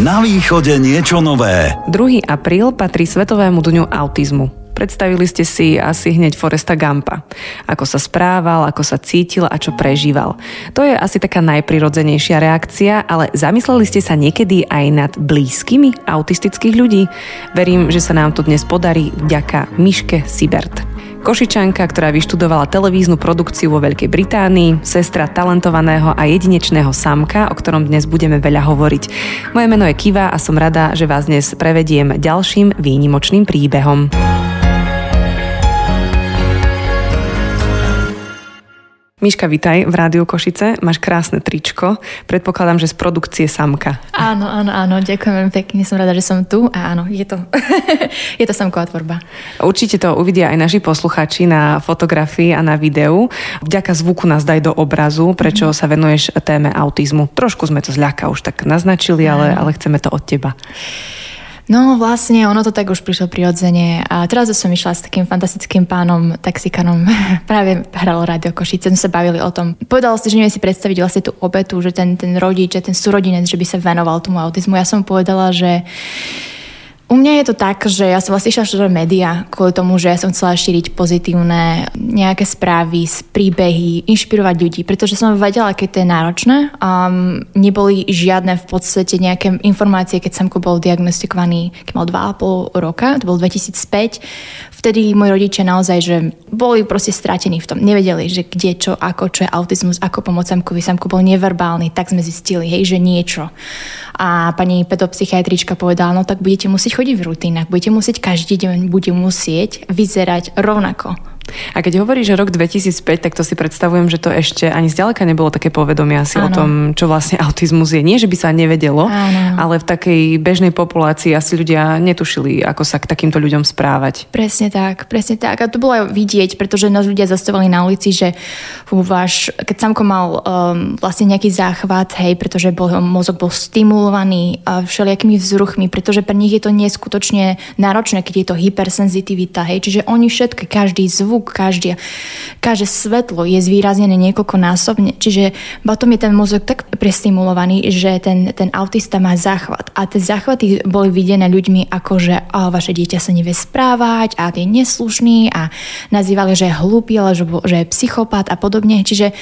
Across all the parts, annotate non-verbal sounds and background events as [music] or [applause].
Na východe niečo nové. 2. apríl patrí Svetovému dňu autizmu. Predstavili ste si asi hneď Foresta Gampa. Ako sa správal, ako sa cítil a čo prežíval. To je asi taká najprirodzenejšia reakcia, ale zamysleli ste sa niekedy aj nad blízkymi autistických ľudí? Verím, že sa nám to dnes podarí vďaka Miške Sibert. Košičanka, ktorá vyštudovala televíznu produkciu vo Veľkej Británii, sestra talentovaného a jedinečného samka, o ktorom dnes budeme veľa hovoriť. Moje meno je Kiva a som rada, že vás dnes prevediem ďalším výnimočným príbehom. Miška, vitaj v Rádiu Košice. Máš krásne tričko. Predpokladám, že z produkcie Samka. Áno, áno, áno. Ďakujem pekne. Som rada, že som tu. A áno, je to, [laughs] je to Samková tvorba. Určite to uvidia aj naši posluchači na fotografii a na videu. Vďaka zvuku nás daj do obrazu, prečo mm-hmm. sa venuješ téme autizmu. Trošku sme to zľaka už tak naznačili, ale, ale chceme to od teba. No vlastne, ono to tak už prišlo prirodzene a teraz som išla s takým fantastickým pánom, taxikanom, [laughs] práve hralo rádio Košice, sme sa bavili o tom. Povedal si, že neviem si predstaviť vlastne tú obetu, že ten, ten rodič, že ten súrodinec, že by sa venoval tomu autizmu. Ja som povedala, že u mňa je to tak, že ja som vlastne išla študovať média kvôli tomu, že ja som chcela šíriť pozitívne nejaké správy, príbehy, inšpirovať ľudí, pretože som vedela, keď to je náročné. Um, neboli žiadne v podstate nejaké informácie, keď Samko bol diagnostikovaný, keď mal 2,5 roka, to bol 2005. Vtedy moji rodičia naozaj, že boli proste stratení v tom. Nevedeli, že kde, čo, ako, čo je autizmus, ako pomôcť Samkovi. Samko bol neverbálny, tak sme zistili, hej, že niečo. A pani pedopsychiatrička povedala, no tak budete musieť chodiť v rutínach, budete musieť každý deň, bude musieť vyzerať rovnako. A keď hovoríš, že rok 2005, tak to si predstavujem, že to ešte ani zďaleka nebolo také povedomie asi ano. o tom, čo vlastne autizmus je. Nie, že by sa nevedelo, ano. ale v takej bežnej populácii asi ľudia netušili, ako sa k takýmto ľuďom správať. Presne tak, presne tak. A to bolo vidieť, pretože nás ľudia zastavovali na ulici, že váš, keď samko mal um, vlastne nejaký záchvat, hej, pretože bol, mozog bol stimulovaný uh, všelijakými vzruchmi, pretože pre nich je to neskutočne náročné, keď je to hypersenzitivita, hej, čiže oni všetky, každý zvuk, zvuk, každé, každé svetlo je zvýraznené niekoľkonásobne. Čiže potom je ten mozog tak prestimulovaný, že ten, ten autista má záchvat. A tie záchvaty boli videné ľuďmi ako, že oh, vaše dieťa sa nevie správať a je neslušný a nazývali, že je hlúpy, ale že, že je psychopat a podobne. Čiže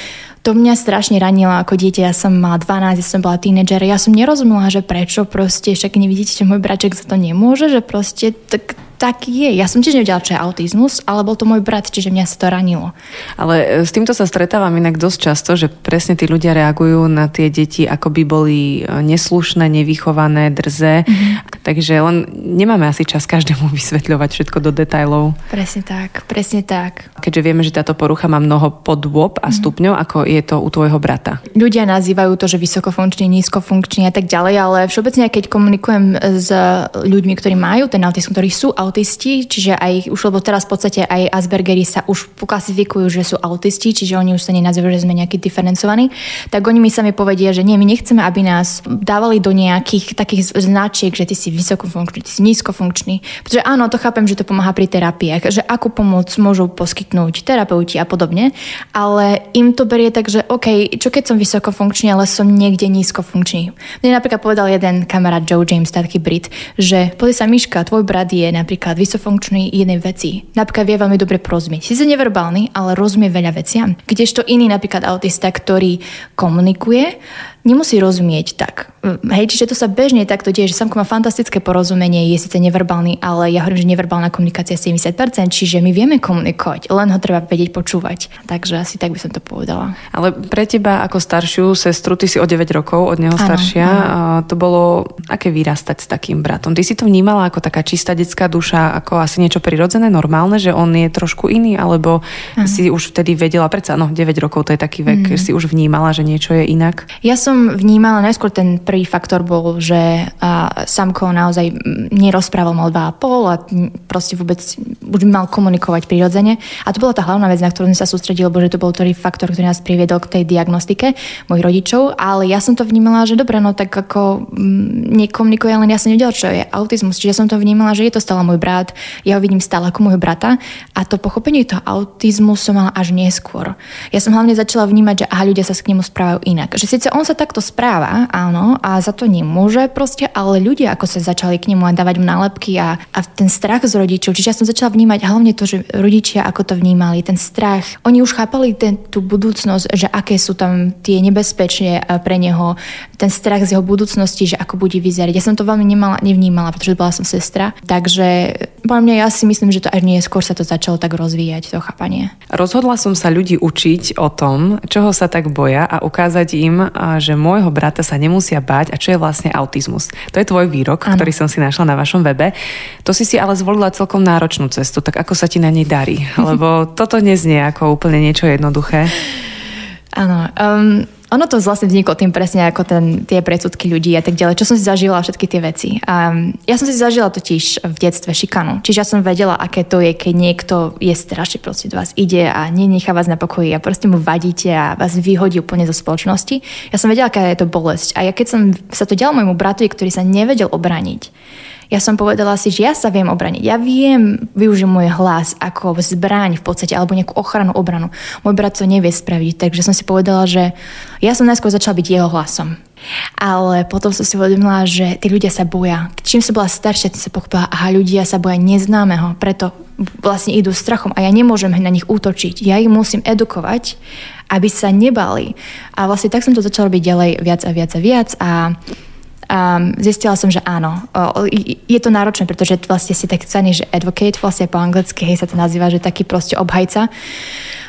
to mňa strašne ranilo ako dieťa. Ja som mala 12, ja som bola tínedžer. Ja som nerozumela, že prečo proste, však nevidíte, že môj braček za to nemôže, že proste tak tak je. Ja som tiež nevedela, čo je autizmus, ale bol to môj brat, čiže mňa sa to ranilo. Ale e, s týmto sa stretávam inak dosť často, že presne tí ľudia reagujú na tie deti, ako by boli e, neslušné, nevychované, drze. Mm-hmm. Takže len nemáme asi čas každému [laughs] vysvetľovať všetko do detajlov. Presne tak, presne tak. Keďže vieme, že táto porucha má mnoho podôb a mhm. stupňov, mm-hmm. ako je to u tvojho brata. Ľudia nazývajú to, že vysokofunkčný, nízkofunkčný a tak ďalej, ale všeobecne, keď komunikujem s ľuďmi, ktorí majú ten autizmus, ktorí sú autisti, čiže aj už, lebo teraz v podstate aj Aspergeri sa už klasifikujú, že sú autisti, čiže oni už sa nenazývajú, že sme nejaký diferencovaní, tak oni mi sami povedia, že nie, my nechceme, aby nás dávali do nejakých takých značiek, že ty si vysokofunkčný, ty si nízkofunkčný. Pretože áno, to chápem, že to pomáha pri terapiách, že akú pomoc môžu poskytnúť terapeuti a podobne, ale im to berie tak, že OK, čo keď som vysokofunkčný, ale som niekde nízkofunkčný. Mne napríklad povedal jeden kamarát Joe James, taký Brit, že pozri sa Miška, tvoj brat je napríklad vysofunkčný jednej veci. Napríklad vie veľmi dobre porozumieť. Sice neverbálny, ale rozumie veľa veciam. Kdežto iný napríklad autista, ktorý komunikuje, nemusí rozumieť tak. Mm, hej, čiže to sa bežne takto deje, že Samko má fantastické porozumenie, je síce neverbálny, ale ja hovorím, že neverbálna komunikácia je 70%, čiže my vieme komunikovať, len ho treba vedieť počúvať. Takže asi tak by som to povedala. Ale pre teba ako staršiu sestru, ty si o 9 rokov od neho ano, staršia, ano. to bolo aké vyrastať s takým bratom? Ty si to vnímala ako taká čistá detská duša, ako asi niečo prirodzené, normálne, že on je trošku iný, alebo ano. si už vtedy vedela, predsa no 9 rokov to je taký vek, mm. si už vnímala, že niečo je inak? Ja som som vnímala, najskôr ten prvý faktor bol, že Samko naozaj nerozprával, mal dva a pol a proste vôbec už mal komunikovať prirodzene. A to bola tá hlavná vec, na ktorú sme sa sústredili, lebo že to bol ktorý faktor, ktorý nás priviedol k tej diagnostike mojich rodičov. Ale ja som to vnímala, že dobre, no tak ako nekomunikuje, len ja som nevedela, čo je autizmus. Čiže som to vnímala, že je to stále môj brat, ja ho vidím stále ako môjho brata. A to pochopenie toho autizmu som mala až neskôr. Ja som hlavne začala vnímať, že aha, ľudia sa k nemu správajú inak. Že síce on sa takto správa, áno, a za to nemôže proste, ale ľudia ako sa začali k nemu a dávať nálepky a, a ten strach z rodičov. Čiže ja som začala vnímať hlavne to, že rodičia ako to vnímali, ten strach. Oni už chápali ten, tú budúcnosť, že aké sú tam tie nebezpečie pre neho, ten strach z jeho budúcnosti, že ako bude vyzerať. Ja som to veľmi nemala, nevnímala, pretože bola som sestra. Takže podľa mňa ja si myslím, že to až nie skôr sa to začalo tak rozvíjať, to chápanie. Rozhodla som sa ľudí učiť o tom, čoho sa tak boja a ukázať im, že môjho brata sa nemusia báť a čo je vlastne autizmus. To je tvoj výrok, ano. ktorý som si našla na vašom webe. To si si ale zvolila celkom náročnú cestu, tak ako sa ti na nej darí? [laughs] Lebo toto neznie ako úplne niečo jednoduché. Áno. Um, ono to vlastne vzniklo tým presne ako ten, tie predsudky ľudí a tak ďalej, čo som si zažila všetky tie veci. A ja som si zažila totiž v detstve šikanu. Čiže ja som vedela, aké to je, keď niekto je strašne proste do vás ide a nenechá vás na pokoji a proste mu vadíte a vás vyhodí úplne zo spoločnosti. Ja som vedela, aká je to bolesť. A ja keď som sa to dial môjmu bratovi, ktorý sa nevedel obraniť, ja som povedala si, že ja sa viem obraniť. Ja viem využiť môj hlas ako zbraň v podstate, alebo nejakú ochranu, obranu. Môj brat to nevie spraviť, takže som si povedala, že ja som najskôr začala byť jeho hlasom. Ale potom som si uvedomila, že tí ľudia sa boja. Čím som bola staršia, tým sa pochopila, aha, ľudia sa boja neznámeho, preto vlastne idú strachom a ja nemôžem na nich útočiť. Ja ich musím edukovať, aby sa nebali. A vlastne tak som to začala robiť ďalej viac a viac a viac a a zistila som, že áno. Je to náročné, pretože vlastne si tak že advocate, vlastne po anglicky, hej, sa to nazýva, že taký proste obhajca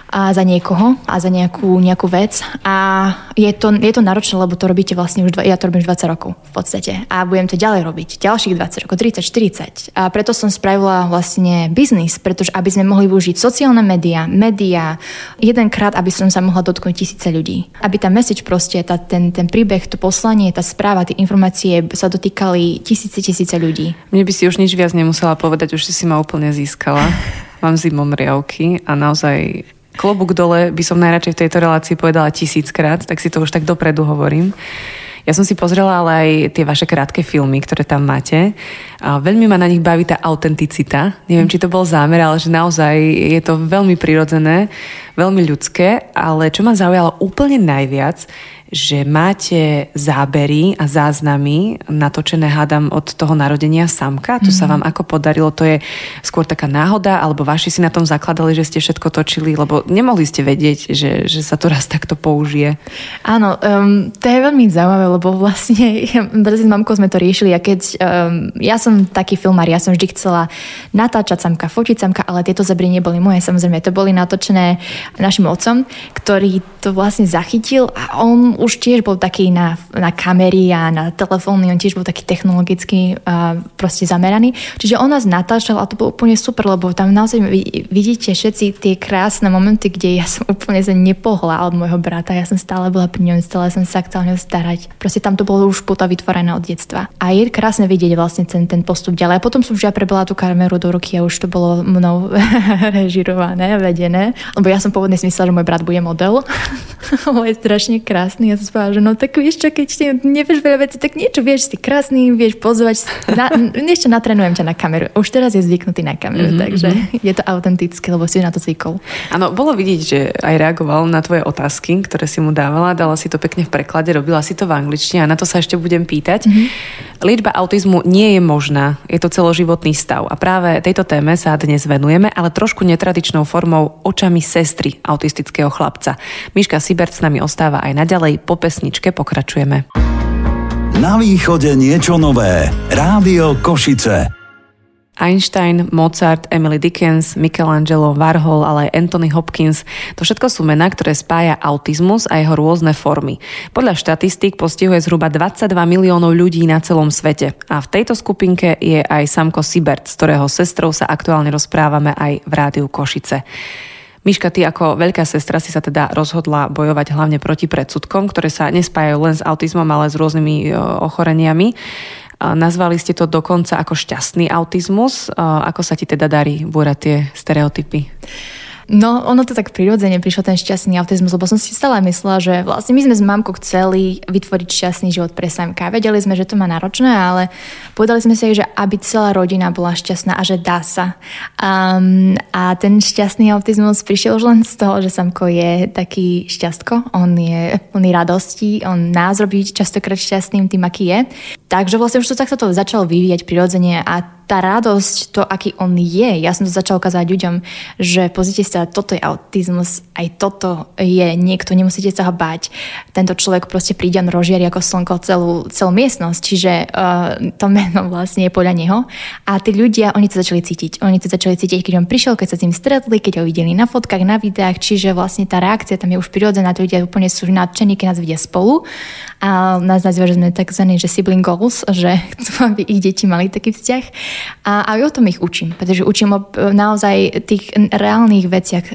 a za niekoho a za nejakú, nejakú vec. A je to, je to náročné, lebo to robíte vlastne už, ja to robím už 20 rokov v podstate. A budem to ďalej robiť. Ďalších 20 rokov, 30, 40. A preto som spravila vlastne biznis, pretože aby sme mohli využiť sociálne médiá, médiá, jedenkrát, aby som sa mohla dotknúť tisíce ľudí. Aby tá message proste, tá, ten, ten príbeh, to poslanie, tá správa, tie informácie sa dotýkali tisíce, tisíce ľudí. Mne by si už nič viac nemusela povedať, už si si ma úplne získala. [laughs] Mám zimom riavky a naozaj klobúk dole by som najradšej v tejto relácii povedala tisíckrát, tak si to už tak dopredu hovorím. Ja som si pozrela ale aj tie vaše krátke filmy, ktoré tam máte. A veľmi ma na nich baví tá autenticita. Neviem, či to bol zámer, ale že naozaj je to veľmi prirodzené, veľmi ľudské, ale čo ma zaujalo úplne najviac, že máte zábery a záznamy natočené, hádam, od toho narodenia samka. To mm-hmm. sa mhm. vám ako podarilo? To je skôr taká náhoda, alebo vaši si na tom zakladali, že ste všetko točili, lebo nemohli ste vedieť, že, že sa to raz takto použije. Áno, um, to je veľmi zaujímavé, lebo vlastne [laughs] s mamkou sme to riešili a keď um, ja som taký filmár, ja som vždy chcela natáčať samka, fotiť samka, ale tieto zábery neboli moje, samozrejme, to boli natočené našim otcom, ktorý to vlastne zachytil a on už tiež bol taký na, na kamery a na telefóny, on tiež bol taký technologicky uh, proste zameraný. Čiže on nás natáčal a to bolo úplne super, lebo tam naozaj vidíte všetci tie krásne momenty, kde ja som úplne sa nepohla od môjho brata, ja som stále bola pri ňom, stále som sa chcela starať. Proste tam to bolo už puta vytvorené od detstva. A je krásne vidieť vlastne ten, ten postup ďalej. A potom som už ja prebrala tú kameru do ruky a už to bolo mnou [laughs] režirované, vedené. Lebo ja som pôvodne si myslela, že môj brat bude model. [laughs] je strašne krásny ja som spala, že no tak vieš čo, keď nevieš veľa veci, tak niečo vieš, si krásny, vieš pozvať, na, [laughs] ešte natrenujem ťa na kameru. Už teraz je zvyknutý na kameru, mm-hmm. takže mhm. [laughs] je to autentické, lebo si na to zvykol. Áno, bolo vidieť, že aj reagoval na tvoje otázky, ktoré si mu dávala, dala si to pekne v preklade, robila si to v angličtine a na to sa ešte budem pýtať. Mm-hmm. Liečba autizmu nie je možná, je to celoživotný stav a práve tejto téme sa dnes venujeme, ale trošku netradičnou formou očami sestry autistického chlapca. Miška Sibert s nami ostáva aj naďalej po pesničke pokračujeme. Na východe niečo nové. Rádio Košice. Einstein, Mozart, Emily Dickens, Michelangelo, Warhol, ale aj Anthony Hopkins. To všetko sú mená, ktoré spája autizmus a jeho rôzne formy. Podľa štatistík postihuje zhruba 22 miliónov ľudí na celom svete. A v tejto skupinke je aj Samko Sibert, z ktorého sestrou sa aktuálne rozprávame aj v rádiu Košice. Miška, ty ako veľká sestra si sa teda rozhodla bojovať hlavne proti predsudkom, ktoré sa nespájajú len s autizmom, ale s rôznymi e, ochoreniami. Nazvali ste to dokonca ako šťastný autizmus. Ako sa ti teda darí búrať tie stereotypy? No, ono to tak prirodzene prišiel ten šťastný autizmus, lebo som si stále myslela, že vlastne my sme s mamkou chceli vytvoriť šťastný život pre Samka. Vedeli sme, že to má náročné, ale povedali sme si, že aby celá rodina bola šťastná a že dá sa. Um, a ten šťastný autizmus prišiel už len z toho, že Samko je taký šťastko, on je plný radosti, on nás robí častokrát šťastným tým, aký je. Takže vlastne už to takto to začalo vyvíjať prirodzene a tá radosť, to, aký on je. Ja som to začala ukázať ľuďom, že pozrite sa, toto je autizmus, aj toto je niekto, nemusíte sa ho bať. Tento človek proste príde a rozžiari ako slnko celú, celú miestnosť, čiže uh, to meno vlastne je podľa neho. A tí ľudia, oni to začali cítiť. Oni to začali cítiť, keď on prišiel, keď sa s ním stretli, keď ho videli na fotkách, na videách, čiže vlastne tá reakcia tam je už prirodzená, tí ľudia úplne sú nadšení, keď nás vidia spolu. A nás nazýva, že sme tzv. že sibling goals, že [laughs] chcú, aby ich deti mali taký vzťah. A aj o tom ich učím, pretože učím o naozaj tých reálnych veciach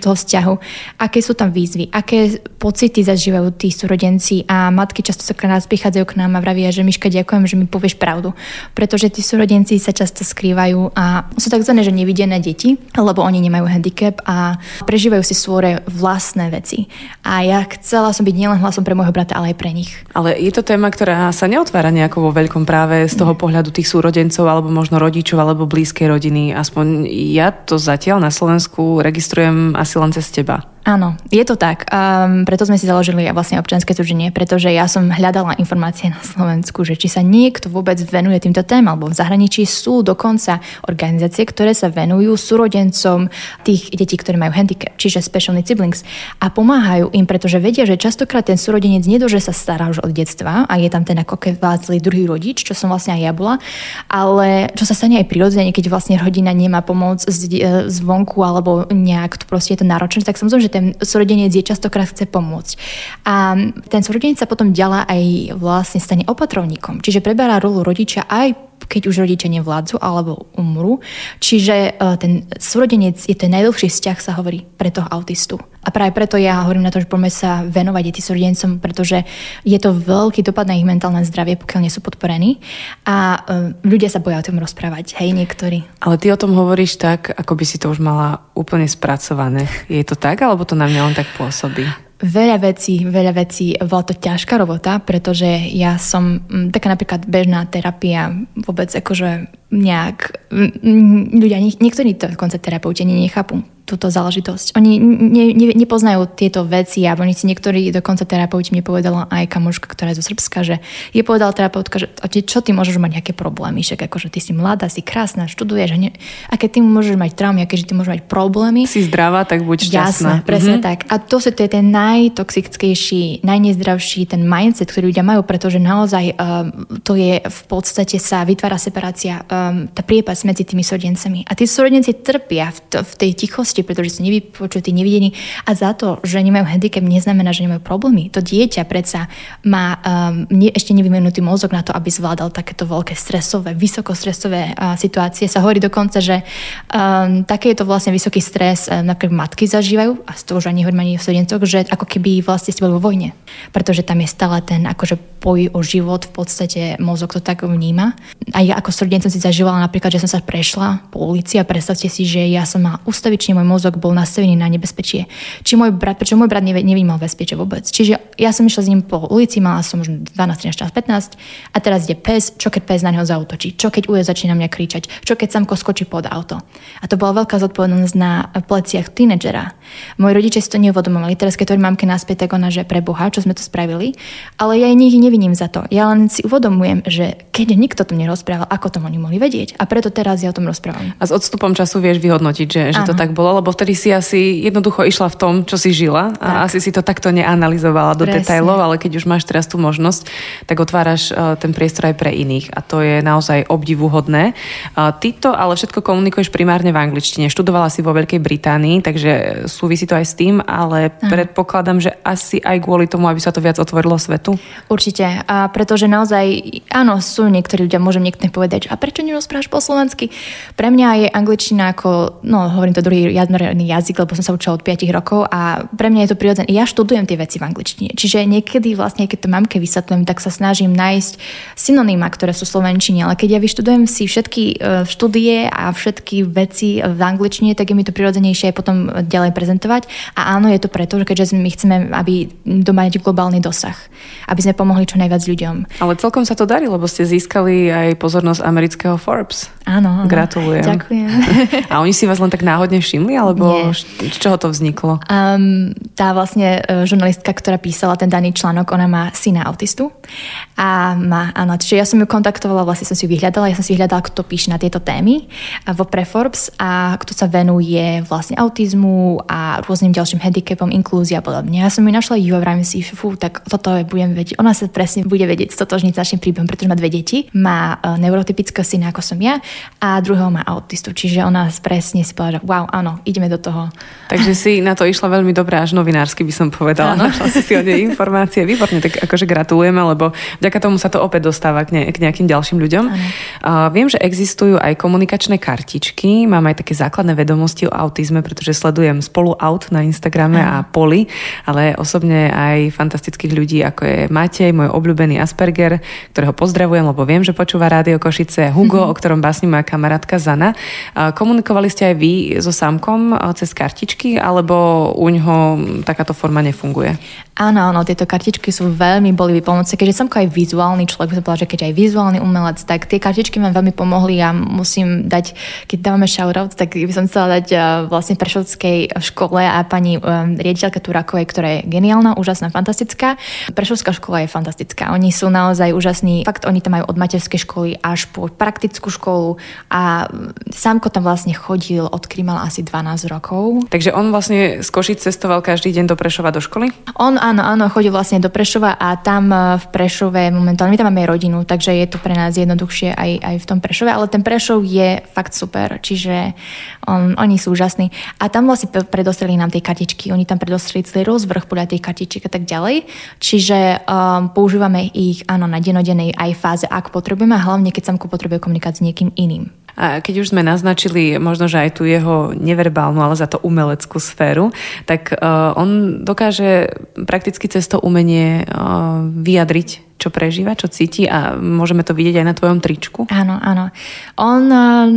toho vzťahu, aké sú tam výzvy, aké pocity zažívajú tí súrodenci a matky často sa k nás prichádzajú k nám a vravia, že Miška, ďakujem, že mi povieš pravdu, pretože tí súrodenci sa často skrývajú a sú tzv. že nevidené deti, lebo oni nemajú handicap a prežívajú si svoje vlastné veci. A ja chcela som byť nielen hlasom pre môjho brata, ale aj pre nich. Ale je to téma, ktorá sa neotvára nejako vo veľkom práve z toho pohľadu tých súrodencov alebo možno rodičov alebo blízkej rodiny. Aspoň ja to zatiaľ na Slovensku registrujem asi len cez teba. Áno, je to tak. Um, preto sme si založili vlastne občianske združenie, pretože ja som hľadala informácie na Slovensku, že či sa niekto vôbec venuje týmto témam, alebo v zahraničí sú dokonca organizácie, ktoré sa venujú súrodencom tých detí, ktoré majú handicap, čiže special needs siblings a pomáhajú im, pretože vedia, že častokrát ten súrodenec nedože sa stará už od detstva a je tam ten ako keby druhý rodič, čo som vlastne aj ja bola, ale čo sa stane aj prirodzene, keď vlastne rodina nemá pomoc z, zvonku alebo nejak to proste je to náročné, tak samozrejme, že ten súrodenec je častokrát chce pomôcť. A ten súrodenec sa potom ďalá aj vlastne stane opatrovníkom, čiže preberá rolu rodiča aj keď už rodičia nevládzu alebo umrú. Čiže e, ten súrodenec je ten najdlhší vzťah, sa hovorí, pre toho autistu. A práve preto ja hovorím na to, že poďme sa venovať deti súrodencom, pretože je to veľký dopad na ich mentálne zdravie, pokiaľ nie sú podporení. A e, ľudia sa boja o tom rozprávať, hej, niektorí. Ale ty o tom hovoríš tak, ako by si to už mala úplne spracované. Je to tak, alebo to na mňa len tak pôsobí? Veľa vecí, veľa vecí, bola to ťažká robota, pretože ja som, mm, taká napríklad bežná terapia, vôbec akože nejak, ľudia, niektorí to dokonca terapeuti nechápu túto záležitosť. Oni ne, ne, nepoznajú tieto veci a oni si niektorí, dokonca terapeuti mi povedala aj kamoška, ktorá je zo Srbska, že je povedala terapeutka, že čo ty môžeš mať nejaké problémy, však akože ty si mladá, si krásna, študuješ a, ne, a keď ty môžeš mať traumy, aké že ty môžeš mať problémy. Si zdravá, tak buď šťastná. Jasné, presne mm-hmm. tak. A to, to je ten najtoxickejší, najnezdravší ten mindset, ktorý ľudia majú, pretože naozaj um, to je v podstate sa vytvára separácia, um, tá priepas medzi tými súrodencami. A tí súrodenci trpia v, to, v tej tichosti hlúposti, pretože sú nevypočutí, nevidení a za to, že nemajú handicap, neznamená, že nemajú problémy. To dieťa predsa má um, nie, ešte nevymenutý mozog na to, aby zvládal takéto veľké stresové, vysokostresové uh, situácie. Sa hovorí dokonca, že um, také je to vlastne vysoký stres, um, napríklad matky zažívajú, a toho už ani hovorím ani v studentoch, že ako keby vlastne ste boli vo vojne. Pretože tam je stále ten akože boj o život, v podstate mozog to tak vníma. A ja ako studentom si zažívala napríklad, že som sa prešla po ulici a predstavte si, že ja som mala ustavične môj mozog bol nastavený na nebezpečie. Či môj brat, prečo môj brat nevnímal bezpečie vôbec. Čiže ja som išla s ním po ulici, mala som už 12, 13, 15 a teraz ide pes, čo keď pes na neho zautočí, čo keď uje začína mňa kričať, čo keď samko skočí pod auto. A to bola veľká zodpovednosť na pleciach tínedžera. Moji rodičia si to neuvedomovali. Teraz keď to mamke naspäť, tak ona, že pre Boha, čo sme to spravili. Ale ja ich neviním za to. Ja len si uvedomujem, že keď nikto tu nerozprával, ako to oni mohli vedieť. A preto teraz ja o tom rozprávam. A s odstupom času vieš vyhodnotiť, že, že to tak bolo, lebo vtedy si asi jednoducho išla v tom, čo si žila a tak. asi si to takto neanalizovala do Presne. detailov, ale keď už máš teraz tú možnosť, tak otváraš uh, ten priestor aj pre iných a to je naozaj obdivuhodné. Uh, ty to ale všetko komunikuješ primárne v angličtine. Študovala si vo Veľkej Británii, takže súvisí to aj s tým, ale Aha. predpokladám, že asi aj kvôli tomu, aby sa to viac otvorilo svetu. Určite, a pretože naozaj, áno, sú niektorí ľudia, môžem niekto povedať, a prečo nerozprávaš po slovensky? Pre mňa je angličtina ako, no hovorím to druhý jazmerný jazyk, lebo som sa učila od 5 rokov a pre mňa je to prirodzené. Ja študujem tie veci v angličtine, čiže niekedy vlastne, keď to mamke vysvetľujem, tak sa snažím nájsť synonýma, ktoré sú slovenčine, ale keď ja vyštudujem si všetky e, štúdie a všetky veci v angličtine, tak je mi to prirodzenejšie aj potom ďalej prezentovať. A áno, je to preto, že keďže my chceme, aby doma mať globálny dosah, aby sme pomohli čo najviac ľuďom. Ale celkom sa to darí, lebo ste získali aj pozornosť amerického Forbes. Áno. Gratulujem. Ďakujem. [laughs] A oni si vás len tak náhodne všimli, alebo Nie. z čoho to vzniklo? Um, tá vlastne e, žurnalistka, ktorá písala ten daný článok, ona má syna autistu. A má, áno, čiže ja som ju kontaktovala, vlastne som si ju vyhľadala, ja som si vyhľadala, kto píše na tieto témy vo pre Forbes a kto sa venuje vlastne autizmu a rôznym ďalším handicapom, inklúzia a podobne. Ja som ju našla ju a vravím si, fú, tak toto budem vedieť. Ona sa presne bude vedieť stotožniť s našim príbehom, pretože má dve deti. Má uh, neurotypického syna, ako som ja, a druhého má autistu. Čiže ona presne si povedala, wow, áno, ideme do toho. Takže si na to išla veľmi dobre, až novinársky by som povedala. Áno. Našla si si o informácie. Výborne, tak akože gratulujeme, lebo vďaka tomu sa to opäť dostáva k, ne, k nejakým ďalším ľuďom. Uh, viem, že existujú aj komunikačné kartičky. Mám aj také základné vedomosti o autizme, pretože sledujem spolu aut na Instagrame ano. a Poli, ale osobne aj fantastických ľudí, ako je Matej, môj obľúbený Asperger, ktorého pozdravujem, lebo viem, že počúva Rádio Košice, Hugo, mm-hmm. o ktorom básni moja kamarátka Zana. Komunikovali ste aj vy so Samkom cez kartičky, alebo u ňoho takáto forma nefunguje? Áno, áno, tieto kartičky sú veľmi boli pomocné, keďže som aj vizuálny človek, by som povedala, že keď aj vizuálny umelec, tak tie kartičky mi veľmi pomohli a musím dať, keď dávame shoutout, tak by som chcela dať vlastne Prešovskej škole a pani riaditeľka Turakovej, ktorá je geniálna, úžasná, fantastická. Prešovská škola je fantastická. Oni sú naozaj úžasní. Fakt, oni tam majú od materskej školy až po praktickú školu a Sámko tam vlastne chodil, odkedy mal asi 12 rokov. Takže on vlastne z Košic cestoval každý deň do Prešova do školy? On áno, áno, chodil vlastne do Prešova a tam e, v Prešove momentálne, my tam máme rodinu, takže je to pre nás jednoduchšie aj, aj v tom Prešove, ale ten Prešov je fakt super, čiže on, oni sú úžasní. A tam vlastne predostreli nám tie kartičky, oni tam predostreli celý rozvrh podľa tých kartičiek a tak ďalej, čiže um, používame ich áno na denodenej aj fáze, ak potrebujeme, a hlavne keď samko potrebuje komunikovať s niekým iným. A keď už sme naznačili možno, že aj tu jeho neverbálnu, ale za to umeleckú sféru, tak uh, on dokáže prakticky cez to umenie uh, vyjadriť čo prežíva, čo cíti a môžeme to vidieť aj na tvojom tričku. Áno, áno. On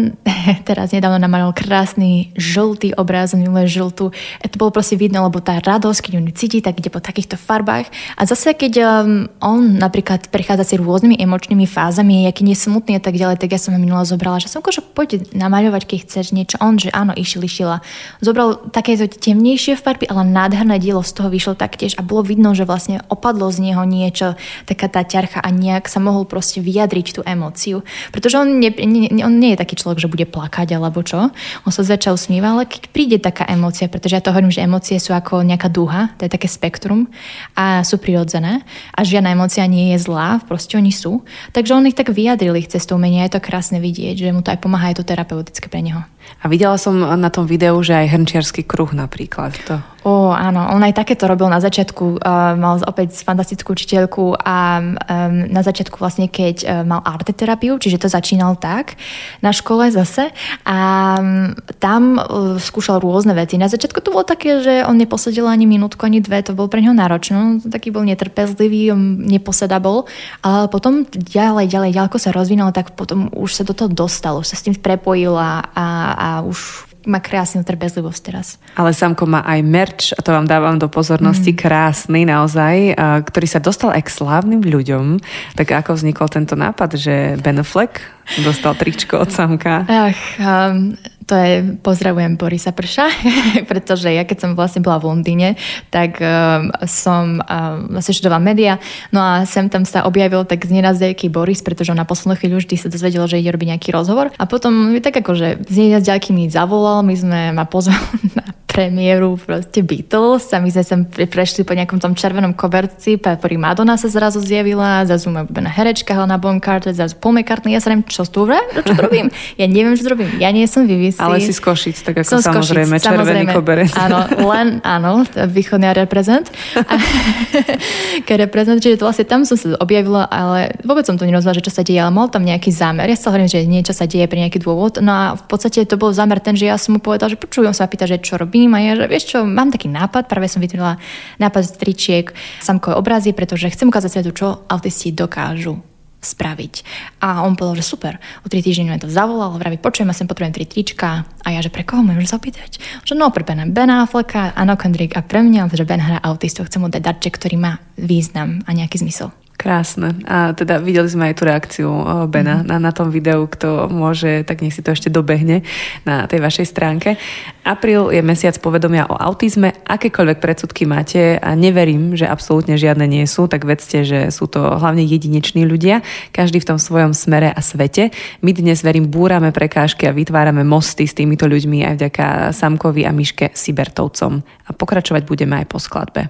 [laughs] teraz nedávno namalil krásny žltý obraz, milé žltú. E, to bolo proste vidno, lebo tá radosť, keď on cíti, tak ide po takýchto farbách. A zase, keď um, on napríklad prechádza si rôznymi emočnými fázami, aký nie smutný a tak ďalej, tak ja som ho minula zobrala, že som že poď namaľovať, keď chceš niečo. On, že áno, išiel, išila. Zobral takéto temnejšie farby, ale nádherné dielo z toho vyšlo taktiež a bolo vidno, že vlastne opadlo z neho niečo, taká tá ťarcha a nejak sa mohol proste vyjadriť tú emóciu. Pretože on nie, nie, on nie je taký človek, že bude plakať alebo čo. On sa zväčša usmieva, ale keď príde taká emócia, pretože ja to hovorím, že emócie sú ako nejaká duha, to je také spektrum a sú prirodzené a žiadna emócia nie je zlá, proste oni sú. Takže on ich tak vyjadril ich cestou umenia, je to krásne vidieť, že mu to aj pomáha, je to terapeutické pre neho. A videla som na tom videu, že aj hrnčiarsky kruh napríklad. To... Ó, áno, on aj takéto robil na začiatku. Uh, mal opäť fantastickú učiteľku a um, na začiatku vlastne, keď uh, mal arteterapiu, čiže to začínal tak na škole zase a um, tam uh, skúšal rôzne veci. Na začiatku to bolo také, že on neposedil ani minútku, ani dve, to bol pre neho náročné. Taký bol netrpezlivý, neposeda bol, ale potom ďalej, ďalej, ďaleko sa rozvinul, tak potom už sa do toho dostalo, sa s tým prepojil a, a, a už má krásnu trpezlivosť teraz. Ale Samko má aj merč, a to vám dávam do pozornosti, mm. krásny naozaj, ktorý sa dostal aj k slávnym ľuďom. Tak ako vznikol tento nápad, že Ben Fleck dostal tričko od Samka? Ach, um, to je, pozdravujem Borisa Prša, [laughs] pretože ja keď som vlastne bola v Londýne, tak um, som um, vlastne študovala média, no a sem tam sa objavil tak z nenazdejky Boris, pretože on na poslednú chvíľu vždy sa dozvedel, že ide robiť nejaký rozhovor. A potom tak akože z nenazdejky mi zavolal, my sme ma pozvali [laughs] na premiéru proste Beatles a my sme sem prešli po nejakom tom červenom koberci, pri Madonna sa zrazu zjavila, zrazu moja obľúbená herečka Helena Bonham Carter, zrazu Paul McCartney, ja sa neviem, čo tu vraj, čo tu robím? [laughs] Ja neviem, čo tu robím. Ja nie som Vivisi. Ale si z Košic, tak ako som samozrejme, Košic, červený samozrejme, koberec. Áno, len, [laughs] áno, východný reprezent. Keď reprezent, čiže to vlastne tam som sa objavila, ale vôbec som to nerozvala, že čo sa deje, ale mal tam nejaký zámer. Ja sa hovorím, že niečo sa deje pre nejaký dôvod. No a v podstate to bol zámer ten, že ja som mu povedal, že počujem sa pýta, že čo robím a ja, že vieš čo, mám taký nápad, práve som vytvorila nápad z tričiek, samkové obrazy, pretože chcem ukázať svetu, čo autisti dokážu spraviť. A on povedal, že super. O tri týždne mi to zavolal, vraví, počujem, ja sem potrebujem tri trička. A ja, že pre koho môžem sa opýtať? Že no, pre Bena Bena Afflecka, Anno Kendrick a pre mňa, že Ben hrá autistov, chcem mu dať darček, ktorý má význam a nejaký zmysel. Krásne. A teda videli sme aj tú reakciu Bena mm-hmm. na, na tom videu, kto môže, tak nech si to ešte dobehne na tej vašej stránke. Apríl je mesiac povedomia o autizme. Akékoľvek predsudky máte a neverím, že absolútne žiadne nie sú, tak vedzte, že sú to hlavne jedineční ľudia, každý v tom svojom smere a svete. My dnes, verím, búrame prekážky a vytvárame mosty s týmito ľuďmi aj vďaka Samkovi a Miške Sibertovcom. A pokračovať budeme aj po skladbe.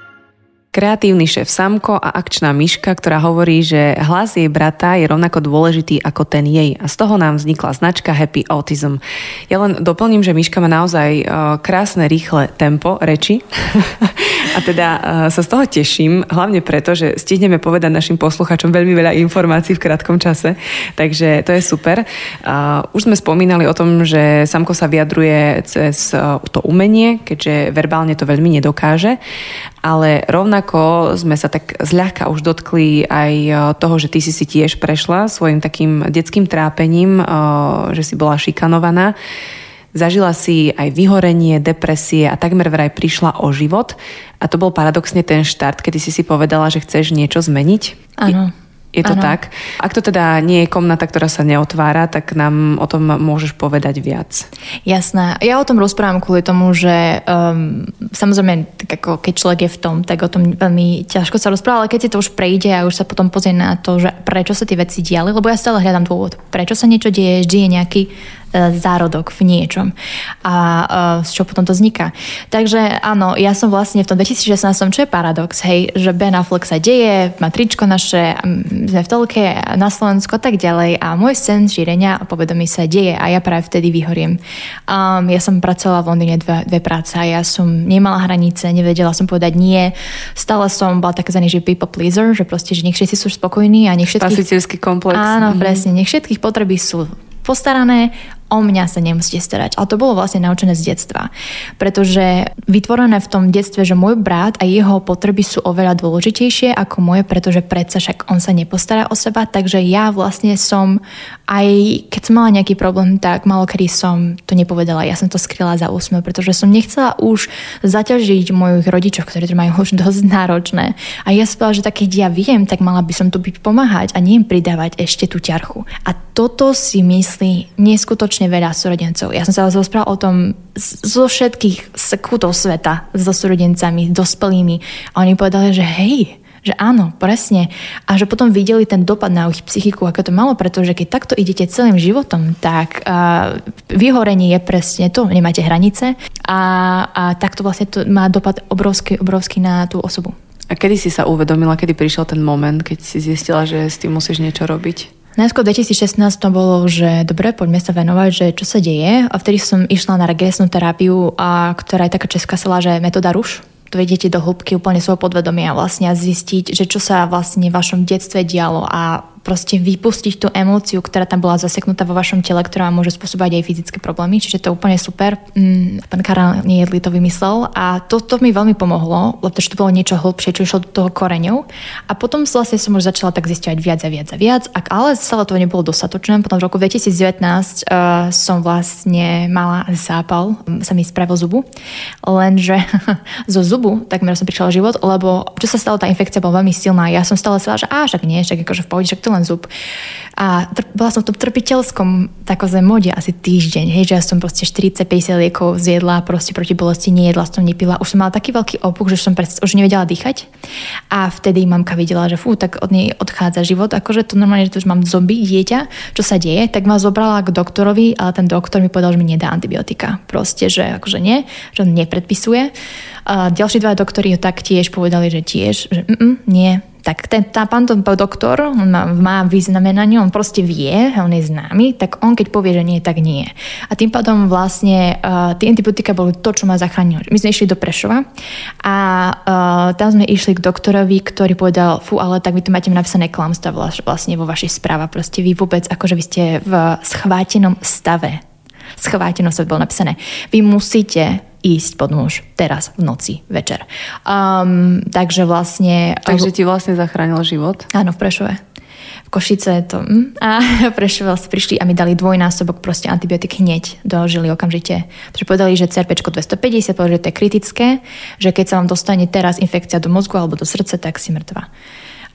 Kreatívny šéf Samko a akčná myška, ktorá hovorí, že hlas jej brata je rovnako dôležitý ako ten jej a z toho nám vznikla značka Happy Autism. Ja len doplním, že myška má naozaj uh, krásne, rýchle tempo reči [laughs] a teda uh, sa z toho teším, hlavne preto, že stihneme povedať našim posluchačom veľmi veľa informácií v krátkom čase, takže to je super. Uh, už sme spomínali o tom, že Samko sa vyjadruje cez to umenie, keďže verbálne to veľmi nedokáže ale rovnako sme sa tak zľahka už dotkli aj e, toho, že ty si si tiež prešla svojim takým detským trápením, e, že si bola šikanovaná. Zažila si aj vyhorenie, depresie a takmer vraj prišla o život. A to bol paradoxne ten štart, kedy si si povedala, že chceš niečo zmeniť. Áno. Je to ano. tak? Ak to teda nie je komnata, ktorá sa neotvára, tak nám o tom môžeš povedať viac. Jasné. Ja o tom rozprávam kvôli tomu, že um, samozrejme, tak ako keď človek je v tom, tak o tom veľmi ťažko sa rozpráva, ale keď si to už prejde a už sa potom pozrie na to, že prečo sa tie veci diali, lebo ja stále hľadám dôvod, prečo sa niečo deje, vždy je nejaký zárodok v niečom a e, z čo potom to vzniká. Takže áno, ja som vlastne v tom 2016, čo je paradox, hej, že Ben Affleck sa deje, má tričko naše, sme v telke na Slovensku a tak ďalej a môj sen šírenia a povedomí sa deje a ja práve vtedy vyhoriem. Um, ja som pracovala v Londýne dve, dve práce a ja som nemala hranice, nevedela som povedať nie. Stále som bola takzvaný, že people pleaser, že proste, že nech všetci sú spokojní a nech všetkých... Spasiteľský komplex. Áno, mm-hmm. presne, nech všetkých potreby sú postarané, o mňa sa nemusíte starať. A to bolo vlastne naučené z detstva. Pretože vytvorené v tom detstve, že môj brat a jeho potreby sú oveľa dôležitejšie ako moje, pretože predsa však on sa nepostará o seba, takže ja vlastne som aj keď som mala nejaký problém, tak malo kedy som to nepovedala. Ja som to skryla za úsmev, pretože som nechcela už zaťažiť mojich rodičov, ktorí to majú [laughs] už dosť náročné. A ja som že tak keď ja viem, tak mala by som tu byť pomáhať a nie im pridávať ešte tú ťarchu. A toto si myslí neskutočne veľa súrodencov. Ja som sa rozprával o tom zo všetkých sekútov sveta so súrodencami, dospelými. A oni povedali, že hej, že áno, presne. A že potom videli ten dopad na ich psychiku, ako to malo, pretože keď takto idete celým životom, tak uh, vyhorenie je presne to, nemáte hranice a, a takto vlastne to má dopad obrovský, obrovský na tú osobu. A kedy si sa uvedomila, kedy prišiel ten moment, keď si zistila, že s tým musíš niečo robiť? Najskôr 2016 to bolo, že dobre, poďme sa venovať, že čo sa deje. A vtedy som išla na regresnú terapiu, a, ktorá je taká česká sela, že metóda ruš dojdete do hĺbky úplne svojho podvedomia vlastne a zistiť, že čo sa vlastne v vašom detstve dialo a proste vypustiť tú emóciu, ktorá tam bola zaseknutá vo vašom tele, ktorá môže spôsobať aj fyzické problémy, čiže to je úplne super. Mm, pán Karel Nejedli to vymyslel a toto mi veľmi pomohlo, lebo to bolo niečo hlbšie, čo išlo do toho koreňov. A potom vlastne som už začala tak zistiť viac a viac a viac, ak ale celé to nebolo dostatočné, potom v roku 2019 uh, eh, som vlastne mala zápal, sa mi spravil zubu, lenže [laughs] zo zubu takmer som prišla život, lebo čo sa stalo, tá infekcia bola veľmi silná. Ja som stále sa že a však nie, však akože v pohode, však to len zub. A tr- bola som v tom trpiteľskom takozem mode asi týždeň, hej, že ja som proste 40-50 liekov zjedla, proste proti bolesti nejedla, som nepila. Už som mala taký veľký opuch, že som predst- už nevedela dýchať. A vtedy mamka videla, že fú, tak od nej odchádza život, akože to normálne, že to už mám zombie, dieťa, čo sa deje, tak ma zobrala k doktorovi, ale ten doktor mi povedal, že mi nedá antibiotika. Proste, že akože nie, že on nepredpisuje. A ďalší dva doktori taktiež povedali, že tiež, že nie, tak ten, tá, pán to, doktor, on má, vyznamenanie, on proste vie, on je známy, tak on keď povie, že nie, tak nie. A tým pádom vlastne uh, tie antibiotika boli to, čo ma zachránilo. My sme išli do Prešova a uh, tam sme išli k doktorovi, ktorý povedal, fú, ale tak vy tu máte napísané klamstva vlastne vo vašej správe. Proste vy vôbec, akože vy ste v schvátenom stave. Schvátenom stave bolo napísané. Vy musíte ísť pod nôž teraz v noci, večer. Um, takže vlastne... Takže ti vlastne zachránil život? Áno, v Prešove. V Košice to... Hm, a [laughs] Prešove prišli a mi dali dvojnásobok proste antibiotik hneď do žily okamžite. Takže povedali, že CRP 250, povedali, že to je kritické, že keď sa vám dostane teraz infekcia do mozgu alebo do srdca, tak si mŕtva.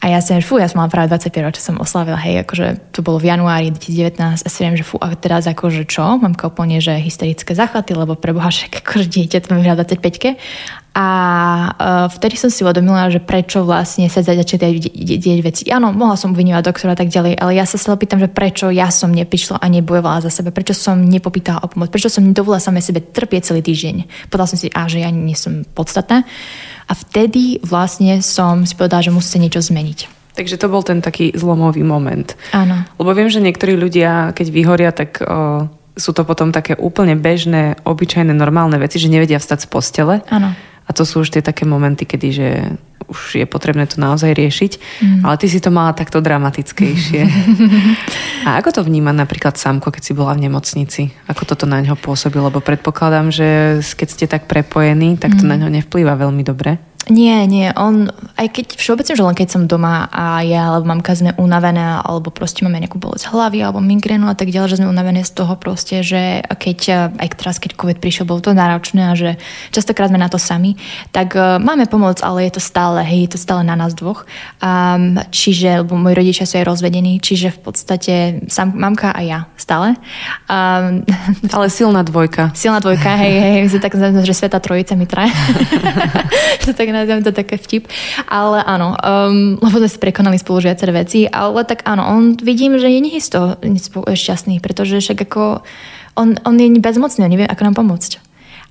A ja som, fú, ja som mala práve 25 rokov, čo som oslavila, hej, akože to bolo v januári 2019 a si viem, že fú, a teraz akože čo? Mám úplne, že hysterické záchvaty, lebo pre Boha, [laughs] však akože dieťa, to mám 25 a uh, vtedy som si uvedomila, že prečo vlastne sa začať dieť veci. Áno, mohla som vynímať doktora a tak ďalej, ale ja sa sa pýtam, že prečo ja som neprišla a nebojovala za sebe, prečo som nepopýtala o pomoc, prečo som nedovolila samé sebe trpieť celý týždeň. Povedala som si, a že ja nie som podstatná. A vtedy vlastne som si povedala, že musí niečo zmeniť. Takže to bol ten taký zlomový moment. Áno. Lebo viem, že niektorí ľudia, keď vyhoria, tak o, sú to potom také úplne bežné, obyčajné, normálne veci, že nevedia vstať z postele. Áno. A to sú už tie také momenty, kedy že už je potrebné to naozaj riešiť. Mm. Ale ty si to mala takto dramatickejšie. [laughs] A ako to vníma napríklad Samko, keď si bola v nemocnici? Ako toto na ňo pôsobilo? Lebo predpokladám, že keď ste tak prepojení, tak to mm. na ňo nevplýva veľmi dobre. Nie, nie. On, aj keď všeobecne, že len keď som doma a ja alebo mamka sme unavené, alebo proste máme nejakú bolesť hlavy alebo migrénu a tak ďalej, že sme unavené z toho proste, že keď, aj teraz, keď COVID prišiel, bolo to náročné a že častokrát sme na to sami, tak uh, máme pomoc, ale je to stále, hej, je to stále na nás dvoch. Um, čiže, lebo moji rodičia sú aj rozvedení, čiže v podstate sam, mamka a ja stále. Um, [laughs] ale silná dvojka. Silná dvojka, hej, hej, hej tak že Sveta Trojica mi traje. [laughs] [laughs] tak nazvem to také vtip. Ale áno, um, lebo sme si prekonali spolu viaceré veci, ale tak áno, on vidím, že je nie z toho šťastný, pretože však ako on, on je bezmocný, on nevie, ako nám pomôcť.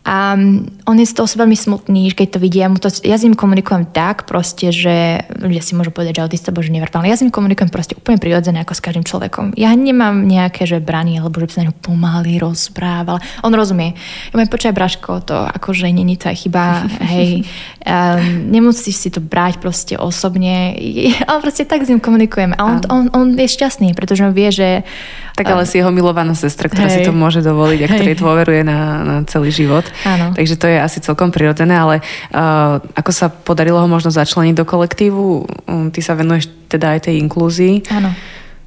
A on je z toho veľmi smutný, keď to vidia. Ja, to, ja s ním komunikujem tak proste, že ľudia si môžu povedať, že autista bože neverbálne. Ja s ním komunikujem proste úplne prirodzené ako s každým človekom. Ja nemám nejaké, že brany, alebo že by sa na ňu pomaly rozprával. On rozumie. Ja môžem počať, Braško, to akože není aj chyba, [laughs] hej. Um, nemusíš si to brať proste osobne, [laughs] ale proste tak s ním komunikujeme. A on, on, on je šťastný, pretože on vie, že tak ale si jeho milovaná sestra, ktorá hej. si to môže dovoliť a ktorej dôveruje na, na celý život. Áno. Takže to je asi celkom prirodzené, ale uh, ako sa podarilo ho možno začleniť do kolektívu? Um, ty sa venuješ teda aj tej inklúzii. Áno.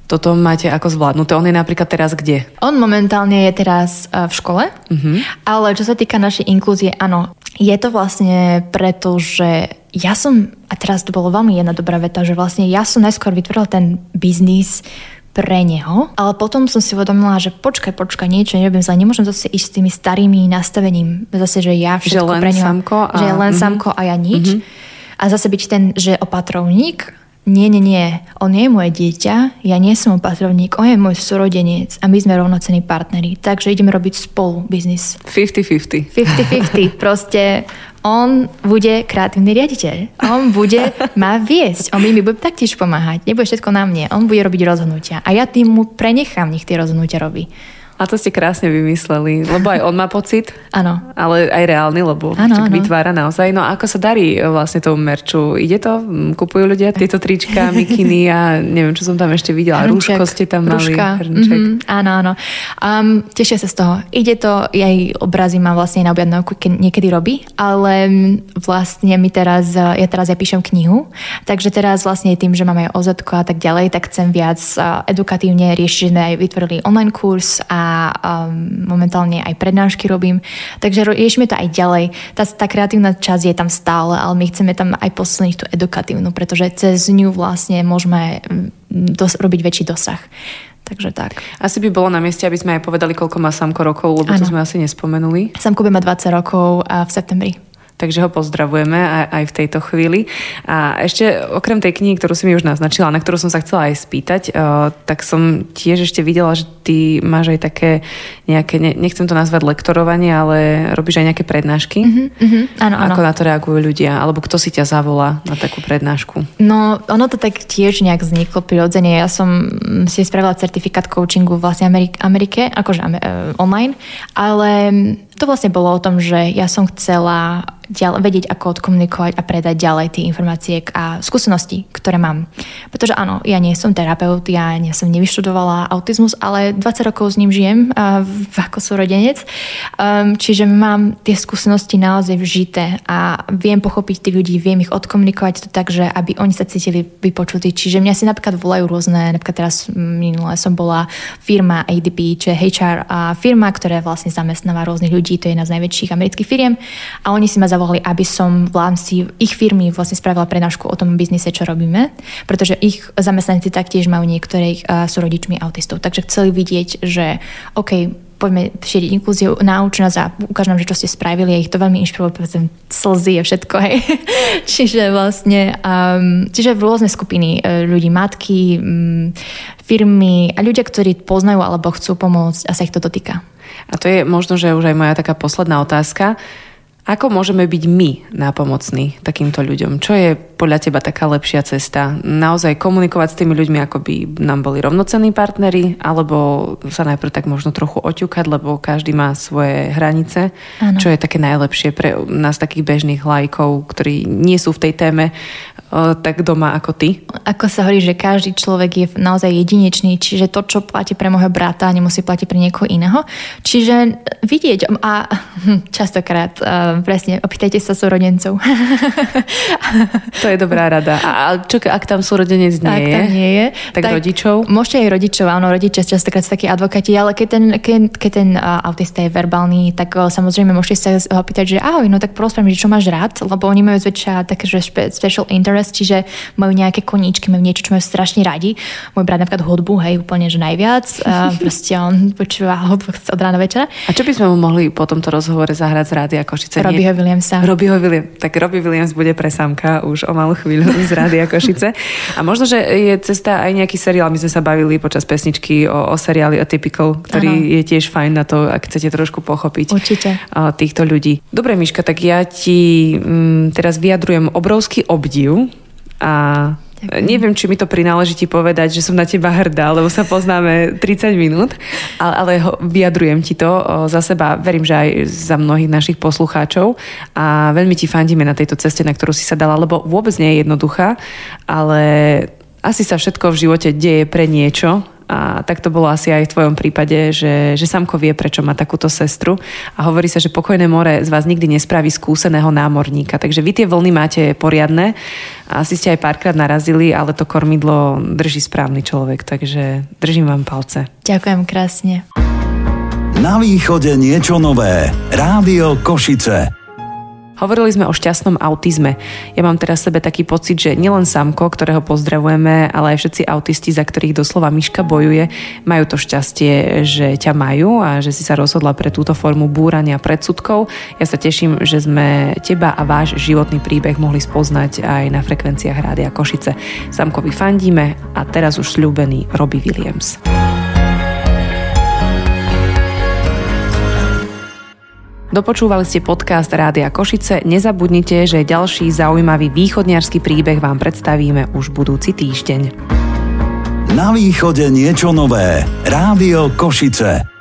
Toto máte ako zvládnuté. On je napríklad teraz kde? On momentálne je teraz uh, v škole, uh-huh. ale čo sa týka našej inklúzie, áno, je to vlastne preto, že ja som, a teraz to bolo veľmi jedna dobrá veta, že vlastne ja som najskôr vytvoril ten biznis pre neho, ale potom som si uvedomila, že počkaj, počkaj, niečo nerobím zle, nemôžem zase ísť s tými starými nastavením, zase, že ja všetko že len pre neho, samko a... že len mm-hmm. samko a ja nič. Mm-hmm. A zase byť ten, že opatrovník, nie, nie, nie, on nie je moje dieťa, ja nie som opatrovník, on je môj súrodenec a my sme rovnocení partneri, takže ideme robiť spolu biznis. 50-50. 50-50, [laughs] proste on bude kreatívny riaditeľ. On bude ma viesť. On mi, mi bude taktiež pomáhať. Nebude všetko na mne. On bude robiť rozhodnutia. A ja tým mu prenechám, nech tie rozhodnutia robí. A to ste krásne vymysleli, lebo aj on má pocit. Áno. Ale aj reálny, lebo ano, ano. vytvára naozaj. No a ako sa darí vlastne tomu merču? Ide to? Kupujú ľudia tieto trička, mikiny a neviem, čo som tam ešte videla. Hrnček, Rúško ste tam mali. Rúška. Mm-hmm, áno, áno. Um, tešia sa z toho. Ide to, aj obrazy mám vlastne na objednávku niekedy robí, ale vlastne mi teraz, ja teraz ja píšem knihu, takže teraz vlastne tým, že máme aj OZ a tak ďalej, tak chcem viac edukatívne riešiť, že sme aj vytvorili online kurz a um, momentálne aj prednášky robím. Takže riešime to aj ďalej. Tá, tá kreatívna časť je tam stále, ale my chceme tam aj posilniť tú edukatívnu, pretože cez ňu vlastne môžeme dos- robiť väčší dosah. Takže tak. Asi by bolo na mieste, aby sme aj povedali, koľko má Samko rokov, lebo ano. to sme asi nespomenuli. Samko by má 20 rokov a v septembri takže ho pozdravujeme aj, aj v tejto chvíli. A ešte okrem tej knihy, ktorú si mi už naznačila, na ktorú som sa chcela aj spýtať, uh, tak som tiež ešte videla, že ty máš aj také nejaké, ne, nechcem to nazvať lektorovanie, ale robíš aj nejaké prednášky. Uh-huh, uh-huh. Áno, Ako áno. na to reagujú ľudia? Alebo kto si ťa zavolá na takú prednášku? No, ono to tak tiež nejak vzniklo prirodzene. Ja som si spravila certifikát coachingu vlastne Amerike, Amerike akože uh, online, ale to vlastne bolo o tom, že ja som chcela ďalej, vedieť, ako odkomunikovať a predať ďalej tie informácie a skúsenosti, ktoré mám. Pretože áno, ja nie som terapeut, ja nie som nevyštudovala autizmus, ale 20 rokov s ním žijem uh, ako súrodenec. Um, čiže mám tie skúsenosti naozaj vžité a viem pochopiť tých ľudí, viem ich odkomunikovať to tak, že aby oni sa cítili vypočutí. Čiže mňa si napríklad volajú rôzne, napríklad teraz minule som bola firma ADP, čo je HR a firma, ktorá vlastne zamestnáva rôznych ľudí, to je jedna z najväčších amerických firiem a oni si ma zavolali, aby som v rámci ich firmy vlastne spravila prednášku o tom biznise, čo robíme, pretože ich zamestnanci taktiež majú niektorých uh, sú rodičmi autistov. Takže chceli vidieť, že OK, poďme šíriť inklúziu, nauč a ukáž nám, že čo ste spravili a ich to veľmi inšpirovalo, povedzme, slzy a všetko, hej. [laughs] čiže vlastne, um, čiže rôzne skupiny e, ľudí, matky, um, firmy a ľudia, ktorí poznajú alebo chcú pomôcť a sa ich to dotýka. A to je možno, že už aj moja taká posledná otázka. Ako môžeme byť my nápomocní takýmto ľuďom? Čo je podľa teba taká lepšia cesta? Naozaj komunikovať s tými ľuďmi, ako by nám boli rovnocenní partneri, alebo sa najprv tak možno trochu oťukať, lebo každý má svoje hranice. Ano. Čo je také najlepšie pre nás takých bežných lajkov, ktorí nie sú v tej téme tak doma ako ty? Ako sa hovorí, že každý človek je naozaj jedinečný, čiže to, čo platí pre môjho brata, nemusí platiť pre niekoho iného. Čiže vidieť a [laughs] častokrát uh, presne, opýtajte sa súrodencov. to je dobrá rada. A čo, ak tam súrodenec nie ak je? tam nie je. Tak, tak rodičov? Môžete aj rodičov, áno, rodičia častokrát sú takí advokáti, ale keď ten, keď, keď ten uh, autista je verbálny, tak uh, samozrejme môžete sa ho pýtať, že ahoj, no tak prosím, že čo máš rád, lebo oni majú zväčša také, že special interest čiže majú nejaké koníčky, majú niečo, čo majú strašne radi. Môj brat napríklad hudbu, hej, úplne, že najviac. A [laughs] proste on počúva hudbu od rána večera. A čo by sme mu mohli po tomto rozhovore zahrať z Rádia Košice? Robbieho Williamsa. Robbieho Williams. Tak Robbie Williams bude pre Samka už o malú chvíľu [laughs] z Rádia Košice. A možno, že je cesta aj nejaký seriál. My sme sa bavili počas pesničky o, o seriáli Atypical, ktorý ano. je tiež fajn na to, ak chcete trošku pochopiť Určite. týchto ľudí. Dobre, Miška, tak ja ti mm, teraz vyjadrujem obrovský obdiv a Ďakujem. Neviem, či mi to prináleží ti povedať, že som na teba hrdá, lebo sa poznáme [laughs] 30 minút, ale, ale ho, vyjadrujem ti to za seba. Verím, že aj za mnohých našich poslucháčov a veľmi ti fandíme na tejto ceste, na ktorú si sa dala, lebo vôbec nie je jednoduchá, ale asi sa všetko v živote deje pre niečo a tak to bolo asi aj v tvojom prípade, že, že Samko vie, prečo má takúto sestru a hovorí sa, že pokojné more z vás nikdy nespraví skúseného námorníka. Takže vy tie vlny máte poriadne asi ste aj párkrát narazili, ale to kormidlo drží správny človek, takže držím vám palce. Ďakujem krásne. Na východe niečo nové. Rádio Košice. Hovorili sme o šťastnom autizme. Ja mám teraz sebe taký pocit, že nielen Samko, ktorého pozdravujeme, ale aj všetci autisti, za ktorých doslova myška bojuje, majú to šťastie, že ťa majú a že si sa rozhodla pre túto formu búrania predsudkov. Ja sa teším, že sme teba a váš životný príbeh mohli spoznať aj na frekvenciách Rádia Košice. Samkovi fandíme a teraz už sľúbený Robbie Williams. Dopočúvali ste podcast Rádia Košice. Nezabudnite, že ďalší zaujímavý východniarský príbeh vám predstavíme už budúci týždeň. Na východe niečo nové. Rádio Košice.